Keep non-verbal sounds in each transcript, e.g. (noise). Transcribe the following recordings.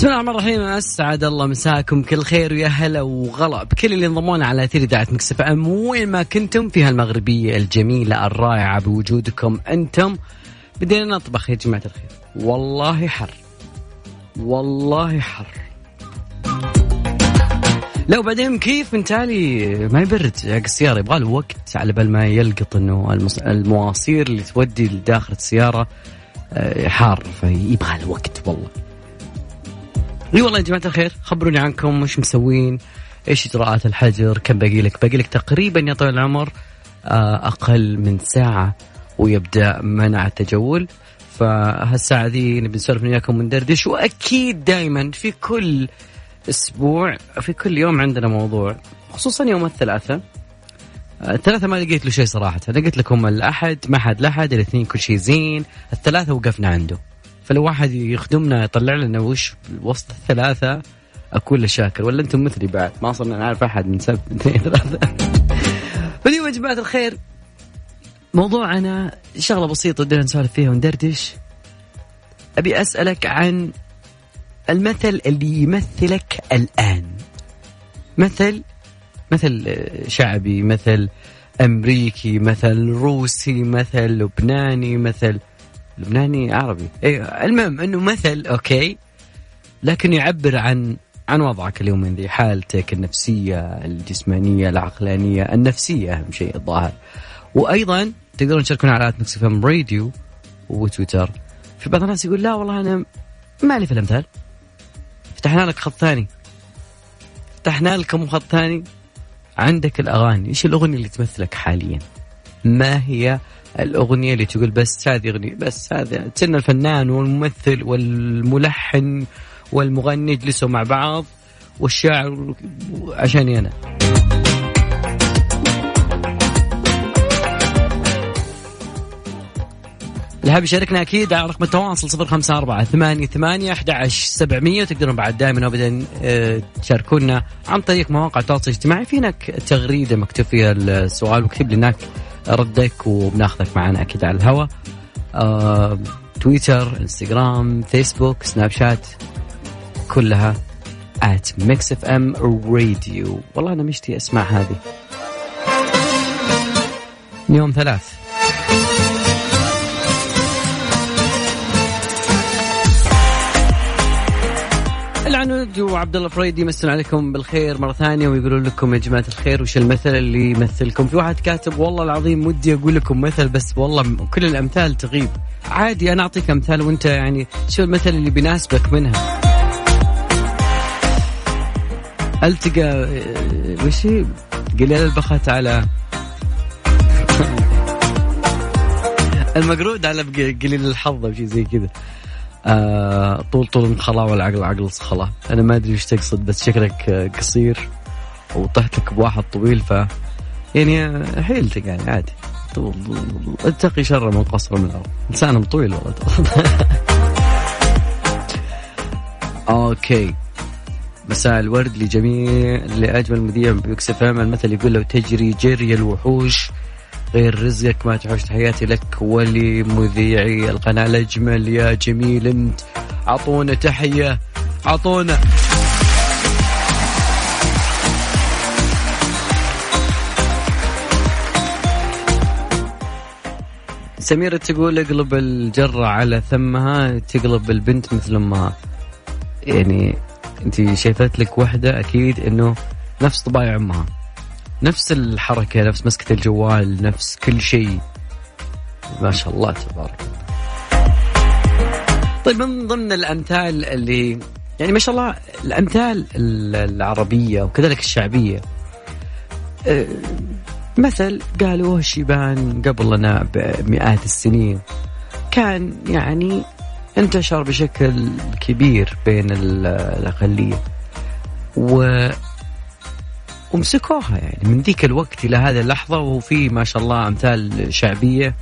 بسم الله الرحمن الرحيم. أسعد الله مساكم كل خير ويا هلا وغلا. بكل اللي انضمونا على أثير إذاعة Mix FM وين ما كنتم في هالمغربية الجميلة الرائعة بوجودكم أنتم. بدينا نطبخ يا جماعة الخير. والله حر. والله حر. لا وبعدين كيف من تالي؟ ما يبرد. السيارة يبغى له وقت على بال ما يلقط إنه المواصير اللي تودي لداخل السيارة آه، حار. فيبغى له وقت والله. اي والله يا جماعة الخير خبروني عنكم وش مسوين إيش إجراءات الحجر كم باقي لك؟ باقي لك تقريبا يا طويل العمر آه، أقل من ساعة ويبدأ منع التجول. فهالساعة ذي نبي نسولف وياكم وندردش وأكيد دائما في كل أسبوع في كل يوم عندنا موضوع خصوصا يوم الثلاثاء آه، الثلاثة ما لقيت له شيء صراحة لقيت لكم الأحد ما حد لحد الاثنين كل شيء زين الثلاثة وقفنا عنده. فلو واحد يخدمنا يطلع لنا وش وسط الثلاثة أكون له شاكر. ولا أنتم مثلي بعد؟ ما صرنا نعرف أحد من سبت اثنين ثلاثة. (laughs) فاليوم يا جماعة الخير موضوعنا شغلة بسيطة بدنا نسولف فيها وندردش. أبي أسألك عن المثل اللي يمثلك الآن. مثل مثل شعبي مثل أمريكي مثل روسي مثل لبناني مثل لبناني عربي. اي المهم إنه مثل أوكي لكن يعبر عن عن وضعك اليومين ذي حالتك النفسية الجسمانية العقلانية النفسية أهم شيء الظاهر. وأيضا تقدرون تشاركونا على إف إم راديو وتويتر. في بعض الناس يقول لا والله أنا ما لي في الأمثال. فتحنا لك خط ثاني. فتحنا لكم خط ثاني. عندك الأغاني. إيش الأغنية اللي تمثلك حاليا؟ ما هي الأغنية اللي تقول بس هذه أغنية بس هذا تسن الفنان والممثل والملحن والمغني يجلسوا مع بعض والشاعر عشاني أنا. اللي حاب يشاركنا أكيد على رقم التواصل صفر خمسة أربعة ثمانية ثمانية أحد سبعمية وتقدرون بعد دائما وابدا آه، تشاركونا عن طريق مواقع التواصل الاجتماعي. في هناك تغريدة مكتوب فيها السؤال واكتب لي هناك ردك وبناخذك معنا أكيد على الهواء آه، تويتر إنستغرام فيسبوك سناب شات كلها at mix of m radio والله أنا مشتي أسمع هذه. يوم ثلاث. العنود وعبد الله فريدي يمسون عليكم بالخير مرة ثانية ويقولون لكم يا جماعة الخير وش المثل اللي يمثلكم؟ في واحد كاتب والله العظيم ودي أقول لكم مثل بس والله كل الأمثال تغيب. عادي أنا أعطيك أمثال وأنت يعني شو المثل اللي بيناسبك منها. ألتقى وش قليل البخت على (laughs) المقرود على قليل الحظ أو شيء زي كذا. آه طول طول انخلا والعقل عقل صخلا. أنا ما أدري إيش تقصد بس شكلك قصير وطحت لك بواحد طويل ف يعني حيلتك يعني عادي. اتقي شر من قصر من الأرض. إنسان طويل والله. (laughs) أوكي. مساء الورد لجميع لأجمل مذيع بيكسف المثل يقول لو تجري جري الوحوش غير رزقك ما تحوش تحياتي لك ولمذيعي القناة الأجمل يا جميل أنت أعطونا تحية أعطونا سميرة تقول اقلب الجرة على ثمها تقلب البنت مثل أمها يعني انت شايفت لك وحدة أكيد إنه نفس طبايع أمها. نفس الحركة نفس مسكة الجوال نفس كل شيء. ما شاء الله تبارك الله. طيب من ضمن الأمثال اللي يعني ما شاء الله الأمثال العربية وكذلك الشعبية. أه، مثل قالوه الشيبان قبلنا بمئات السنين. كان يعني انتشر بشكل كبير بين الأقلية. و ومسكوها يعني. من ذيك الوقت إلى هذه اللحظة وفي ما شاء الله أمثال شعبية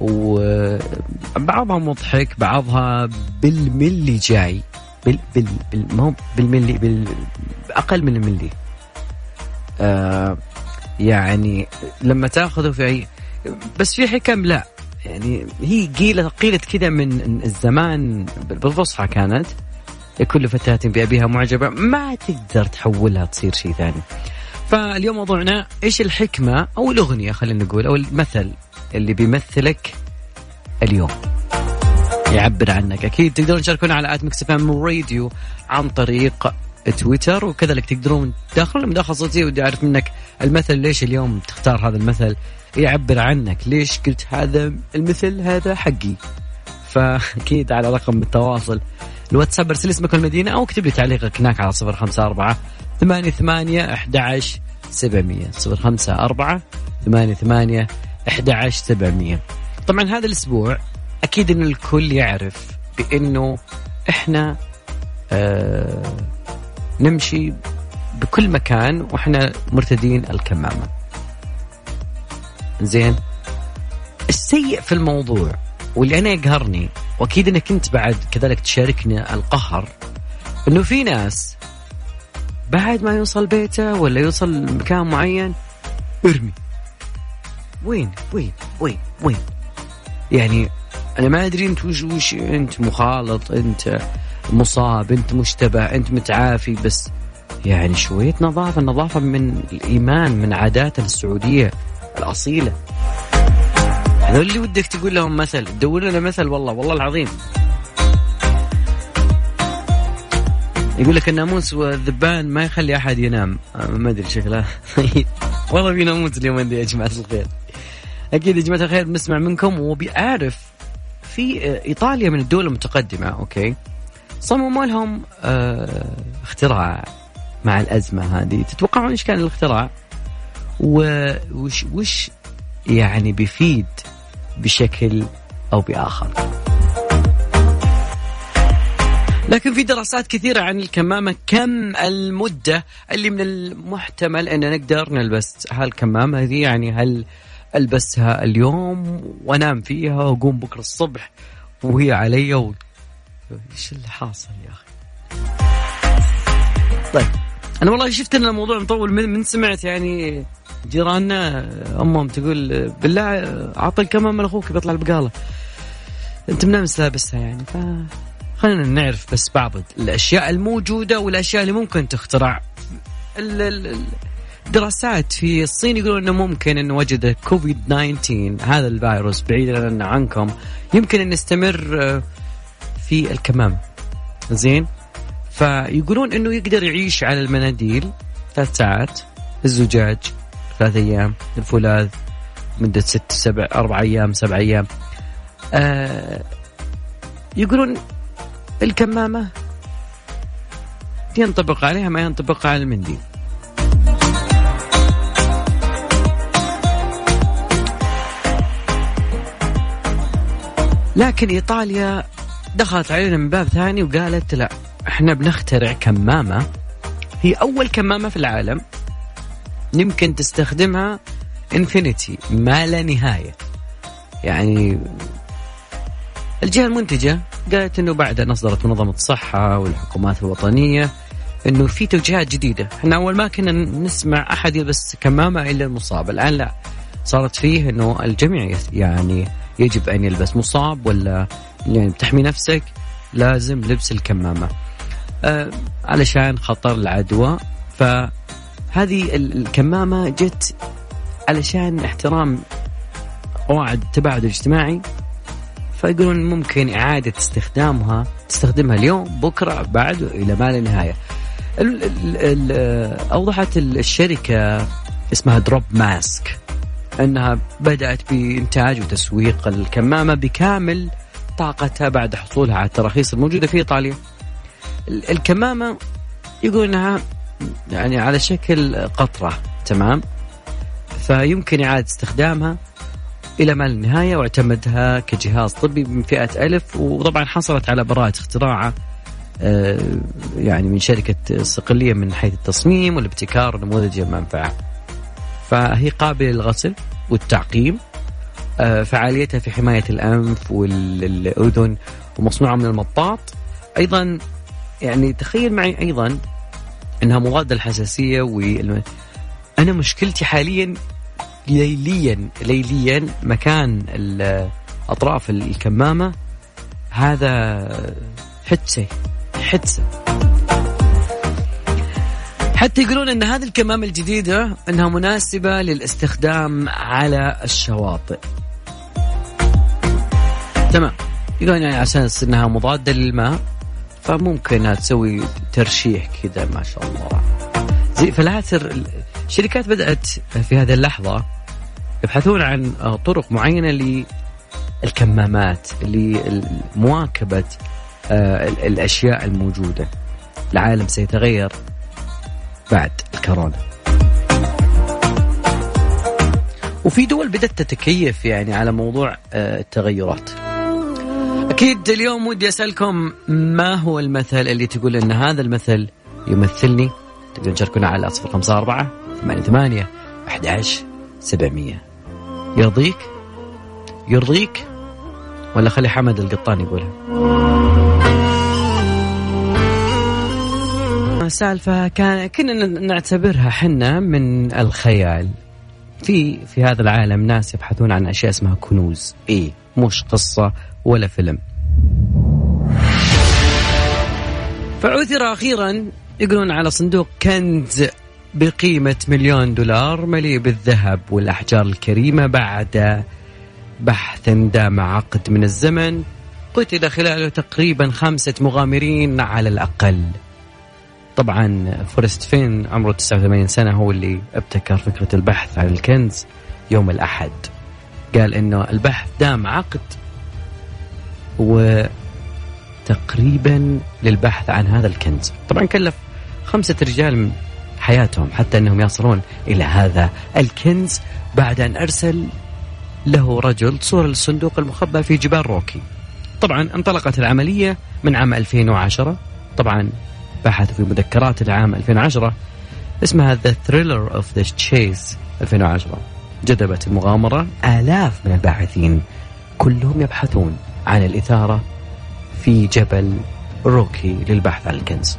وبعضها مضحك بعضها بالملي جاي. بال بال بال ما هو بالملي بال أقل من الملي. آه يعني لما تأخذه في أي بس في حكم لا. يعني هي قيلة قيلت كذا من الزمان بالفصحى كانت. كل فتاة بأبيها معجبة ما تقدر تحولها تصير شيء ثاني. فاليوم موضوعنا إيش الحكمة أو الأغنية خلينا نقول أو المثل اللي بيمثلك اليوم. يعبر عنك. أكيد تقدرون تشاركونا على آت إم راديو عن طريق تويتر وكذلك تقدرون تدخلون مداخله صوتيه ودي أعرف منك المثل ليش اليوم تختار هذا المثل؟ يعبر عنك ليش قلت هذا المثل هذا حقي. فأكيد على رقم التواصل. الواتساب ارسل اسمك والمدينة أو اكتب لي تعليقك هناك على صفر خمسة أربعة ثمانية ثمانية أحد سبعمية صفر خمسة أربعة ثمانية ثمانية أحد سبعمية. طبعا هذا الأسبوع أكيد أن الكل يعرف بأنه إحنا آه نمشي بكل مكان وإحنا مرتدين الكمامة. زين السيء في الموضوع واللي أنا يقهرني وأكيد إنك انت بعد كذلك تشاركني القهر إنه في ناس بعد ما يوصل بيته ولا يوصل مكان معين ارمي. وين؟ وين؟ وين؟ وين؟ يعني أنا ما أدري أنت وش وش أنت مخالط أنت مصاب أنت مشتبه أنت متعافي بس يعني شوية نظافة النظافه من الإيمان من عاداتنا السعودية الأصيلة. هذول اللي ودك تقول لهم مثل تدور لنا مثل والله والله العظيم. يقول لك الناموس والذبان ما يخلي أحد ينام. آه، ما أدري شكلها (laughs) والله في ناموس اليوم دي يا جماعة الخير. أكيد يا جماعة الخير بنسمع منكم وبيعرف في آه، إيطاليا من الدول المتقدمة أوكي؟ صمموا لهم آه اختراع مع الأزمة هذه. تتوقعون إيش كان الاختراع؟ وش وش يعني بيفيد بشكل أو بآخر. لكن في دراسات كثيرة عن الكمامة كم المدة اللي من المحتمل أن نقدر نلبس هالكمامة دي يعني هل ألبسها اليوم وأنام فيها وأقوم بكرة الصبح وهي علي و... إيش اللي حاصل يا أخي؟ طيب أنا والله شفت أن الموضوع مطول من, من سمعت يعني جيراننا أمهم تقول بالله أعطي الكمامة لأخوك بيطلع البقالة. أنت من أمس لابسها يعني ف خلينا نعرف بس بعض الأشياء الموجودة والأشياء اللي ممكن تخترع الدراسات في الصين يقولون إنه ممكن إن وجد كوفيد 19 هذا الفيروس بعيدا عنكم. يمكن إن يستمر آه، في الكمام. زين؟ فيقولون إنه يقدر يعيش على المناديل ثلاث ساعات الزجاج ثلاث أيام الفولاذ مدة ست سبع أربع أيام سبع أيام. آه يقولون الكمامة. ينطبق عليها ما ينطبق على المنديل. لكن إيطاليا دخلت علينا من باب ثاني وقالت لا إحنا بنخترع كمامة. هي أول كمامة في العالم. يمكن تستخدمها انفينيتي ما لا نهاية. يعني الجهة المنتجة قالت إنه بعد ان اصدرت منظمة الصحة والحكومات الوطنية إنه في توجيهات جديدة، إحنا أول ما كنا نسمع أحد يلبس كمامة إلا المصاب، الآن لا. صارت فيه إنه الجميع يعني يجب أن يلبس مصاب ولا يعني تحمي نفسك. لازم لبس الكمامة. آه علشان خطر العدوى. ف هذه الكمامة جت علشان احترام قواعد التباعد الاجتماعي. فيقولون ممكن إعادة استخدامها تستخدمها اليوم بكرة بعد إلى ما لا نهاية. أوضحت الشركة اسمها دروب ماسك أنها بدأت بإنتاج وتسويق الكمامة بكامل طاقتها بعد حصولها على التراخيص الموجودة في إيطاليا. ال- الكمامة يقول أنها يعني على شكل قطرة تمام؟ فيمكن إعادة استخدامها. إلى ما لا نهاية واعتمدها كجهاز طبي من فئة ألف. وطبعا حصلت على براءة اختراعه آه، يعني من شركة صقلية من حيث التصميم والابتكار ونموذج المنفعة. فهي قابلة للغسل والتعقيم آه، فعاليتها في حماية الأنف والأذن ومصنوعة من المطاط. أيضا يعني تخيل معي أيضا أنها مضادة للحساسية والم... أنا مشكلتي حاليا ليليا ليليا مكان ال- أطراف الكمامة هذا حدسة حدسة حتى يقولون إن هذه الكمامة الجديدة إنها مناسبة للاستخدام على الشواطئ. تمام. يقولون يعني عشان إنها مضادة للماء فممكن انها تسوي ترشيح كذا ما شاء الله. زي فلاتر الشركات بدأت في هذه اللحظة يبحثون عن طرق معينة للكمامات لمواكبة آه، ال- الأشياء الموجودة. العالم سيتغير بعد الكورونا. وفي دول بدأت تتكيف يعني على موضوع آه، التغيرات. أكيد اليوم ودي أسألكم ما هو المثل اللي تقول أن هذا المثل يمثلني؟ تقدرون تشاركونا على صفر خمسة أربعة ثمانية ثمانية أحد عشر سبعمية. يرضيك؟ يرضيك؟ ولا خلي حمد القطان يقولها. سالفة كان كنا نعتبرها حنا من الخيال. في في هذا العالم ناس يبحثون عن أشياء اسمها كنوز. اي مش قصة ولا فيلم. فعثر أخيرا يقولون على صندوق كنز. بقيمة مليون دولار مليء بالذهب والأحجار الكريمة بعد بحث دام عقد من الزمن. قتل خلاله تقريبا خمسة مغامرين على الأقل. طبعا فورست فين عمره 89 سنة هو اللي ابتكر فكرة البحث عن الكنز يوم الأحد. قال إنه البحث دام عقد وتقريبا للبحث عن هذا الكنز. طبعا كلف خمسة رجال حياتهم حتى أنهم يصلون إلى هذا الكنز بعد أن أرسل له رجل صورة للصندوق المخبى في جبال روكي. طبعا انطلقت العملية من عام 2010 طبعا بحث في مذكرات العام 2010 اسمها The Thriller of the Chase 2010 جذبت المغامرة آلاف من الباحثين. كلهم يبحثون عن الإثارة في جبل روكي للبحث عن الكنز.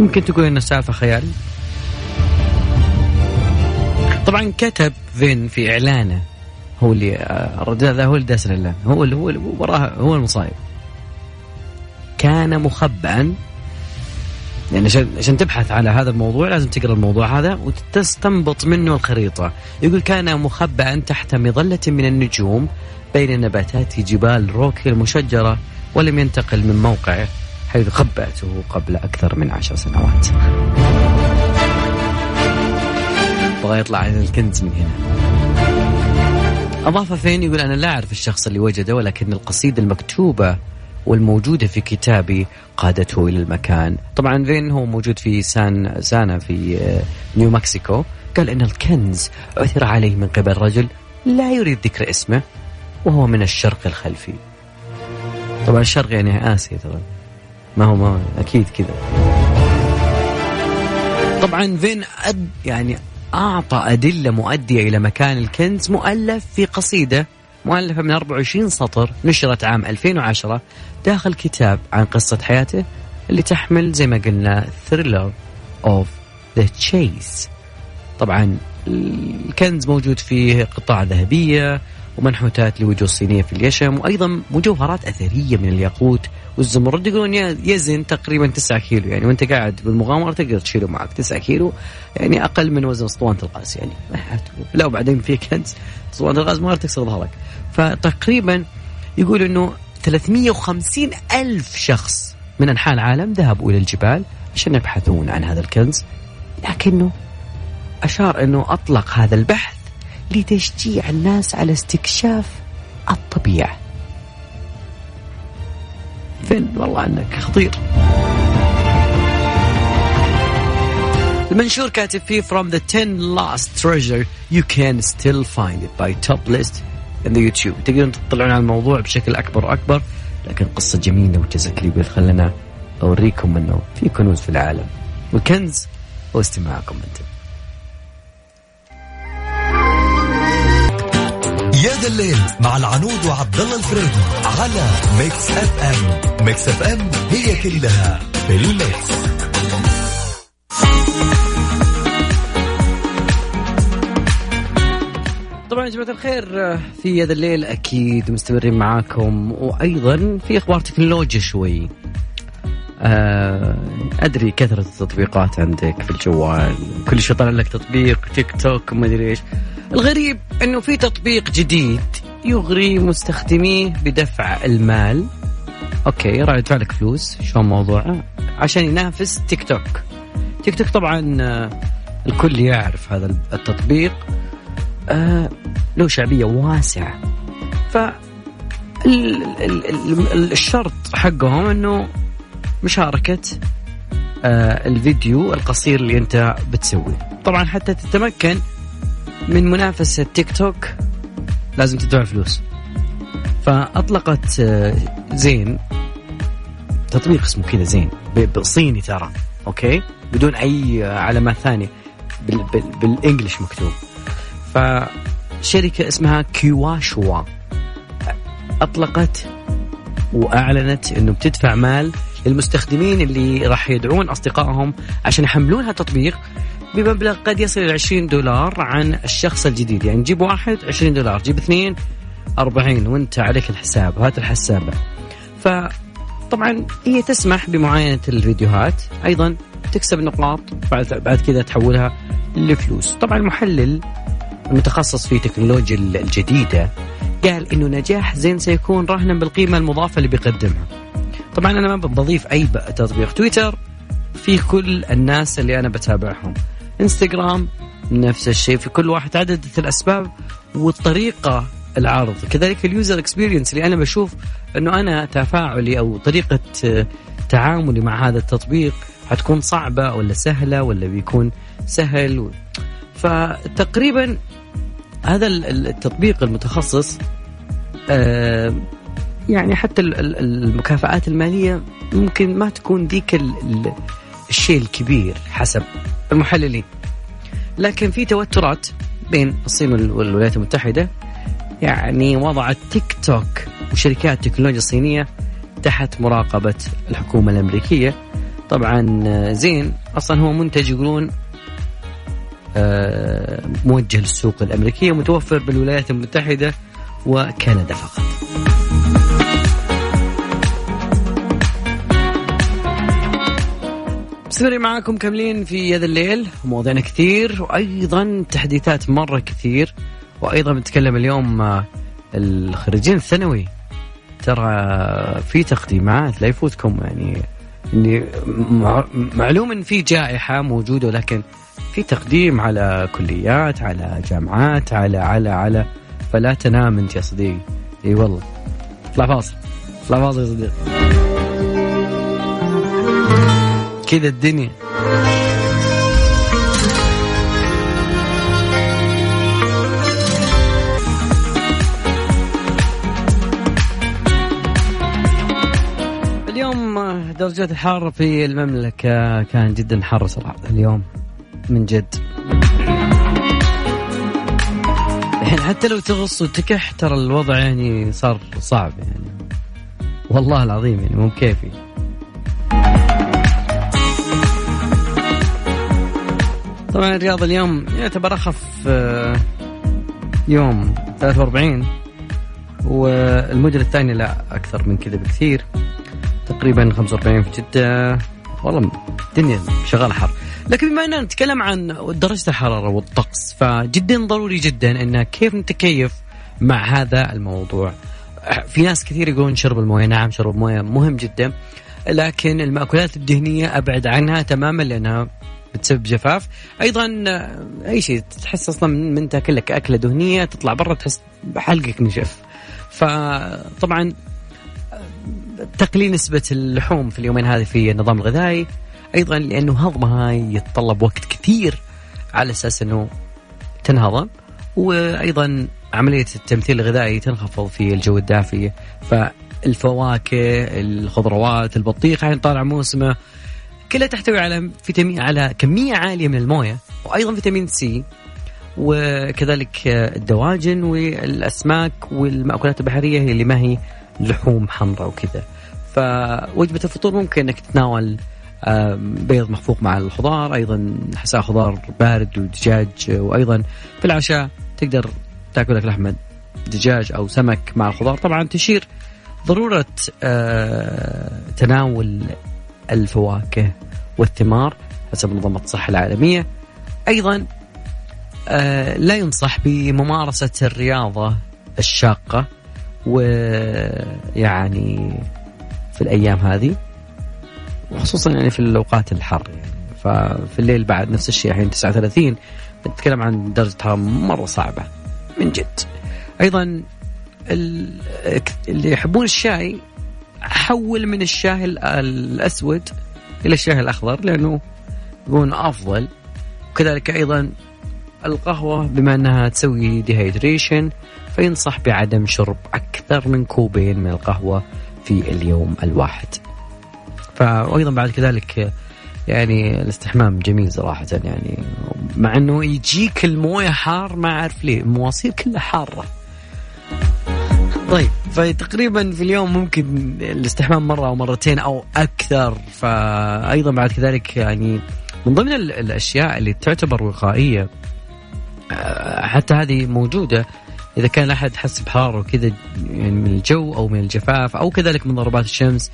يمكن تقول ان السالفه خيال؟ طبعا كتب فين في إعلانه. هو اللي آه، الرجال هذا هو اللي داس الإعلان. هو اللي هو وراه هو المصايب. كان مخبأ يعني عشان عشان تبحث على هذا الموضوع لازم تقرأ الموضوع هذا وتستنبط منه الخريطة. يقول كان مخبأ تحت مظلة من النجوم بين نباتات جبال روكي المشجرة ولم ينتقل من موقعه حيث خبأته قبل أكثر من عشر سنوات. بغى يطلع عن الكنز من هنا. أضاف فين يقول أنا لا أعرف الشخص اللي وجده ولكن القصيدة المكتوبة والموجودة في كتابي قادته إلى المكان. طبعا فين هو موجود في سان سانا في آه، نيو مكسيكو؟ قال إن الكنز عثر عليه من قبل رجل لا يريد ذكر اسمه وهو من الشرق الخلفي. طبعا الشرق يعني آسيا ترى. ما هو ما هو أكيد كذا. طبعا فين يعني أعطى أدلة مؤدية إلى مكان الكنز مؤلف في قصيدة مؤلفة من 24 سطر نشرت عام 2010 داخل كتاب عن قصة حياته اللي تحمل زي ما قلنا Thrill of ذا تشيس طبعا الكنز موجود فيه قطع ذهبية ومنحوتات لوجوه الصينيه في اليشم وأيضا مجوهرات أثرية من الياقوت والزمرد يقولون يزن تقريبا 9 كيلو يعني وأنت قاعد بالمغامرة تقدر تشيله معك 9 كيلو يعني أقل من وزن أسطوانة القاس يعني. (laughs) لا وبعدين في كنز أسطوانة القاس ما تكسر ظهرك فتقريبا يقول أنه 350 ألف شخص من أنحاء العالم ذهبوا إلى الجبال عشان يبحثون عن هذا الكنز. لكنه أشار أنه أطلق هذا البحث لتشجيع الناس على استكشاف الطبيعة. فين والله أنك خطير. المنشور كاتب فيه from the 10 lost treasure you can still find it by top list in the YouTube. تقدرون تطلعون على الموضوع بشكل أكبر وأكبر لكن قصة جميلة وتزكلي خلنا أوريكم أنه في كنوز في العالم. والكنز هو استماعكم أنتم. يا ذا الليل مع العنود وعبد الله الفريدي على Mix FM، Mix FM هي كلها في ال mix. طبعا يا جماعة الخير في هذا الليل أكيد مستمرين معاكم وأيضا في أخبار تكنولوجيا شوي. آه أدري كثرة التطبيقات عندك في الجوال كل شيء طلع لك تطبيق تيك توك وما أدري إيش. الغريب أنه في تطبيق جديد يغري مستخدميه بدفع المال. okay راح يدفع لك فلوس شو موضوعه عشان ينافس تيك توك. تيك توك طبعا آه، الكل يعرف هذا التطبيق. آه له شعبية واسعة. ف الشرط حقهم إنه مشاركة آه الفيديو القصير اللي انت بتسويه. طبعا حتى تتمكن من منافسة تيك توك لازم تدفع فلوس. فأطلقت آه زين. تطبيق اسمه كذا زين. بالصيني ترى أوكي؟ بدون أي علامات ثانية. بالانجلش مكتوب. فشركة اسمها كيواشوا أطلقت وأعلنت أنه بتدفع مال للمستخدمين اللي راح يدعون أصدقائهم عشان يحملون هالتطبيق بمبلغ قد يصل إلى 20 دولار عن الشخص الجديد. يعني جيب واحد 20 دولار جيب اثنين 40 وانت عليك الحساب هات الحسابة. فطبعا هي تسمح بمعاينة الفيديوهات. أيضا تكسب نقاط بعد بعد كذا تحولها لفلوس. طبعا المحلل المتخصص في تكنولوجيا الجديدة قال إنه نجاح زين سيكون رهنا بالقيمة المضافة اللي بيقدمها. طبعا أنا ما بضيف أي تطبيق. تويتر في كل الناس اللي أنا بتابعهم. إنستغرام نفس الشيء في كل واحد عدد الأسباب والطريقة العرض. كذلك ال user experience اللي أنا بشوف إنه أنا تفاعلي أو طريقة تعاملي مع هذا التطبيق حتكون صعبة ولا سهلة ولا بيكون سهل. فتقريبا هذا التطبيق المتخصص آه، يعني حتى المكافآت المالية ممكن ما تكون ذيك الشيء الكبير حسب المحللين. لكن في توترات بين الصين والولايات المتحدة. يعني وضعت تيك توك وشركات التكنولوجيا الصينية تحت مراقبة الحكومة الأمريكية. طبعا آه، زين أصلا هو منتج يقولون آه، موجه للسوق الأمريكية متوفر بالولايات المتحدة وكندا فقط. مستمرين معاكم كاملين في هذا الليل. مواضيعنا كثير وأيضا تحديثات مرة كثير. وأيضا بنتكلم اليوم آه، الخريجين الثانوي. ترى في تقديمات لا يفوتكم يعني إني معلوم إن في جائحة موجودة ولكن في تقديم على كليات على جامعات على على على فلا تنام أنت يا صديقي. إي والله. اطلع فاصل. اطلع فاصل يا صديقي. كذا الدنيا. اليوم درجات الحرارة في المملكة كان جدا حر صراحة اليوم من جد. الحين حتى لو تغص وتكح ترى الوضع يعني صار صعب يعني. والله العظيم يعني مو بكيفي. طبعا الرياض اليوم يعتبر أخف آه، يوم 43 والمدن الثانية لا أكثر من كذا بكثير. تقريبا 45 في جدة. والله الدنيا شغالة حر. لكن بما أننا نتكلم عن درجة الحرارة والطقس فجدا ضروري جدا أن كيف نتكيف مع هذا الموضوع. في ناس كثير يقولون شرب الموية نعم شرب الموية مهم جدا. لكن المأكولات الدهنية أبعد عنها تماما لأنها بتسبب جفاف. أيضا أي شيء تحس أصلا من تاكل لك أكلة دهنية تطلع برا تحس حلقك نشف فطبعا تقليل نسبة اللحوم في اليومين هذه في النظام الغذائي. أيضا لأنه هضمها يتطلب وقت كثير على أساس إنه تنهضم. وأيضا عملية التمثيل الغذائي تنخفض في الجو الدافي فالفواكه الخضروات البطيخ الحين طالع موسمه. كلها تحتوي على فيتامين على كمية عالية من الموية وأيضا فيتامين سي وكذلك الدواجن والأسماك والمأكولات البحرية اللي ما هي لحوم حمراء وكذا. فوجبة الفطور ممكن إنك تتناول بيض مخفوق مع الخضار أيضا حساء خضار بارد ودجاج وأيضا في العشاء تقدر تأكل لك لحمة دجاج أو سمك مع الخضار. طبعا تشير ضرورة آه، تناول الفواكه والثمار حسب منظمه الصحة العالمية. أيضا آه، لا ينصح بممارسة الرياضة الشاقة ويعني في الأيام هذه وخصوصا يعني في الأوقات الحر. يعني ففي الليل بعد نفس الشيء الحين 39 نتكلم عن درجه حراره مرة صعبة من جد. أيضا اللي يحبون الشاي حول من الشاي الأسود إلى الشاي الأخضر لأنه يكون أفضل وكذلك أيضا القهوة بما أنها تسوي dehydration فينصح بعدم شرب أكثر من كوبين من القهوة في اليوم الواحد. فايضا بعد كذلك يعني الاستحمام جميل صراحة يعني مع أنه يجيك الموية حار ما أعرف ليه المواصير كلها حارة طيب فتقريبا في اليوم ممكن الاستحمام مرة أو مرتين أو أكثر. فايضا بعد كذلك يعني من ضمن الأشياء اللي تعتبر وقائية آه، حتى هذه موجودة. إذا كان احد حس بحراره وكذا يعني من الجو أو من الجفاف أو كذلك من ضربات الشمس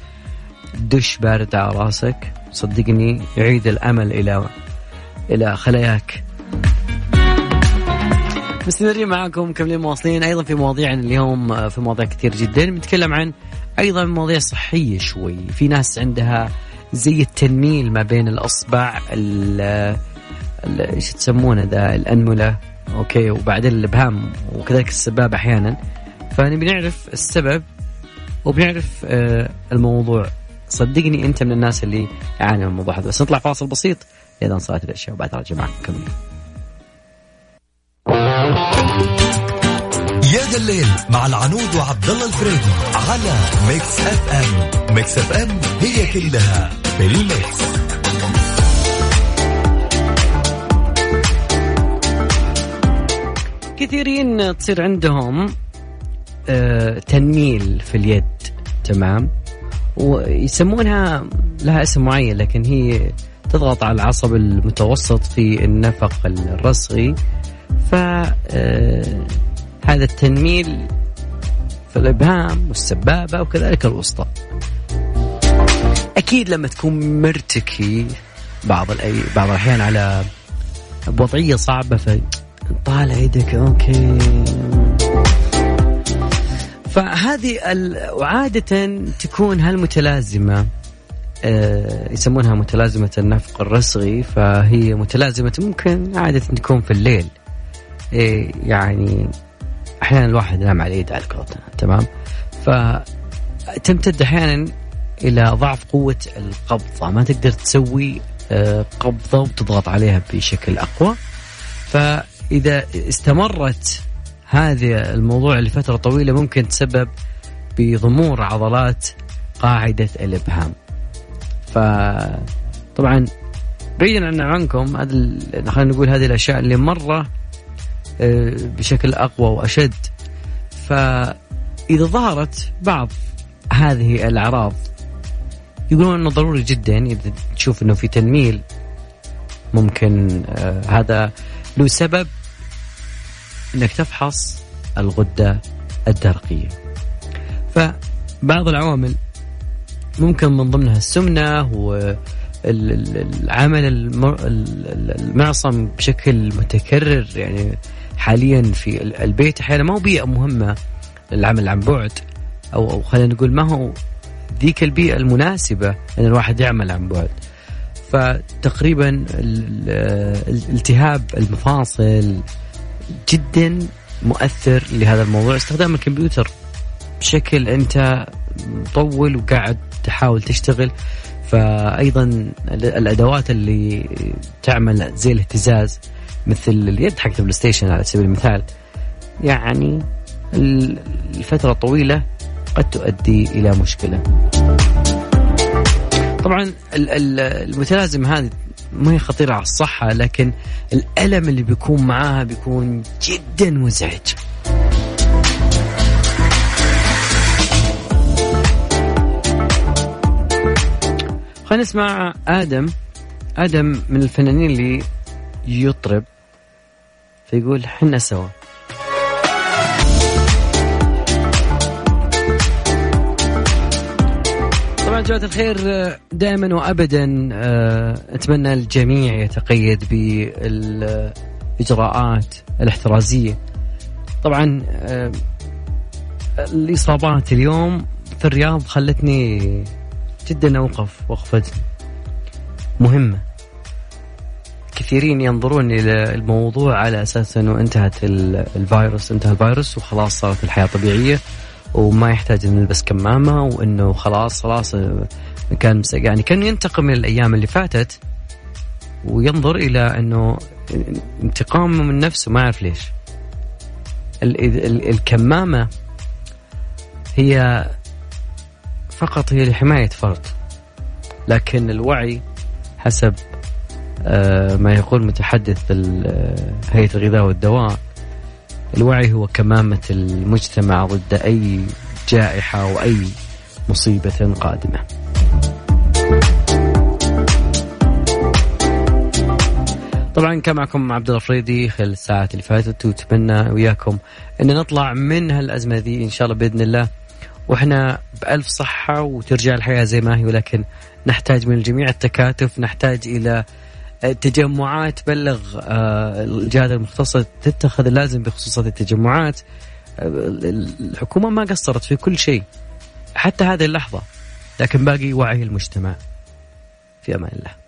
دش بارد على رأسك صدقني يعيد الأمل إلى إلى خلاياك. مستمرين معاكم مكملين مواصلين. أيضا في مواضيعنا اليوم في مواضيع كثير جدا. بنتكلم عن أيضا مواضيع صحية شوي. في ناس عندها زي التنميل ما بين الأصبع إيش تسمونه ذا؟ الأنملة. okay وبعدين الأبهام وكذلك السبابه أحيانا. فنبي نعرف السبب وبنعرف آه، الموضوع. صدقني أنت من الناس اللي يعاني من الموضوع هذا. بس نطلع فاصل بسيط لأذان صلاه العشاء وبعد راجع معكم. مكملين يا ذا الليل مع العنود وعبد الله الفريدي على Mix FM. Mix FM هي كلها في ال Mix. كثيرين تصير عندهم آه تنميل في اليد تمام؟ ويسمونها لها اسم معين لكن هي تضغط على العصب المتوسط في النفق الرسغي. ف آه، هذا التنميل في الإبهام والسبابة وكذلك الوسطى. أكيد لما تكون مرتكي بعض الأي... بعض الأحيان على بوضعيه صعبة فطالع يدك أوكي فهذه وعادة تكون هالمتلازمة آه يسمونها متلازمة النفق الرسغي فهي متلازمة ممكن عادة تكون في الليل يعني أحيانا الواحد ينام على اليد على الكوتة تمام؟ فتمتد أحيانا إلى ضعف قوة القبضة ما تقدر تسوي آه قبضة وتضغط عليها بشكل أقوى. فإذا استمرت هذا الموضوع لفترة طويلة ممكن تسبب بضمور عضلات قاعدة الإبهام. فطبعا بعيدا عن عنكم هذا خلينا نقول هذه الأشياء اللي مرة آه، بشكل أقوى وأشد فإذا ظهرت بعض هذه الأعراض يقولون أنه ضروري جدا إذا تشوف أنه في تنميل ممكن آه، هذا له سبب إنك تفحص الغدة الدرقية. فبعض العوامل ممكن من ضمنها السمنة والعمل المعصم بشكل متكرر يعني حاليا في البيت أحيانا ما هو بيئة مهمة للعمل عن بعد. أو أو خلينا نقول ما هو ذيك البيئة المناسبة إن الواحد يعمل عن بعد. فتقريبا التهاب المفاصل جدا مؤثر لهذا الموضوع. استخدام الكمبيوتر بشكل أنت مطول وقاعد تحاول تشتغل. فايضا الأدوات اللي تعمل زي الاهتزاز مثل اليد حقت ال PlayStation على سبيل المثال يعني الفترة الطويله قد تؤدي إلى مشكلة. طبعا المتلازمه هذه ما هي خطيرة على الصحة لكن الألم اللي بيكون معاها بيكون جدا مزعج. خلينا نسمع آدم آدم من الفنانين اللي يطرب فيقول حنا سوا طبعا جماعة الخير دائما وابدا آه، أتمنى الجميع يتقيد بالإجراءات الاحترازية. طبعا آه، الإصابات اليوم في الرياض خلتني جدا أوقف وقفة مهمة. كثيرين ينظرون إلى الموضوع على أساس أنه انتهت الفيروس انتهى الفيروس وخلاص صارت الحياة طبيعية وما يحتاج نلبس كمامة وإنه خلاص خلاص كان يعني كان ينتقم من الأيام اللي فاتت وينظر إلى أنه انتقام من نفسه ما اعرف ليش. ال ال الكمامة هي فقط هي لحماية فرد لكن الوعي حسب ما يقول متحدث هيئة الغذاء والدواء. الوعي هو كمامة المجتمع ضد أي جائحة وأي مصيبة قادمة. طبعا كان معكم عبد الله خلال الساعات اللي فاتت واتمنى وياكم إن نطلع من هالأزمة ذي إن شاء الله بإذن الله. وإحنا بألف صحة وترجع الحياة زي ما هي ولكن نحتاج من الجميع التكاتف نحتاج إلى تجمعات بلغ آه، الجهات المختصة تتخذ اللازم بخصوص هذه التجمعات. آه، الحكومة ما قصرت في كل شيء حتى هذه اللحظة لكن باقي وعي المجتمع. في أمان الله.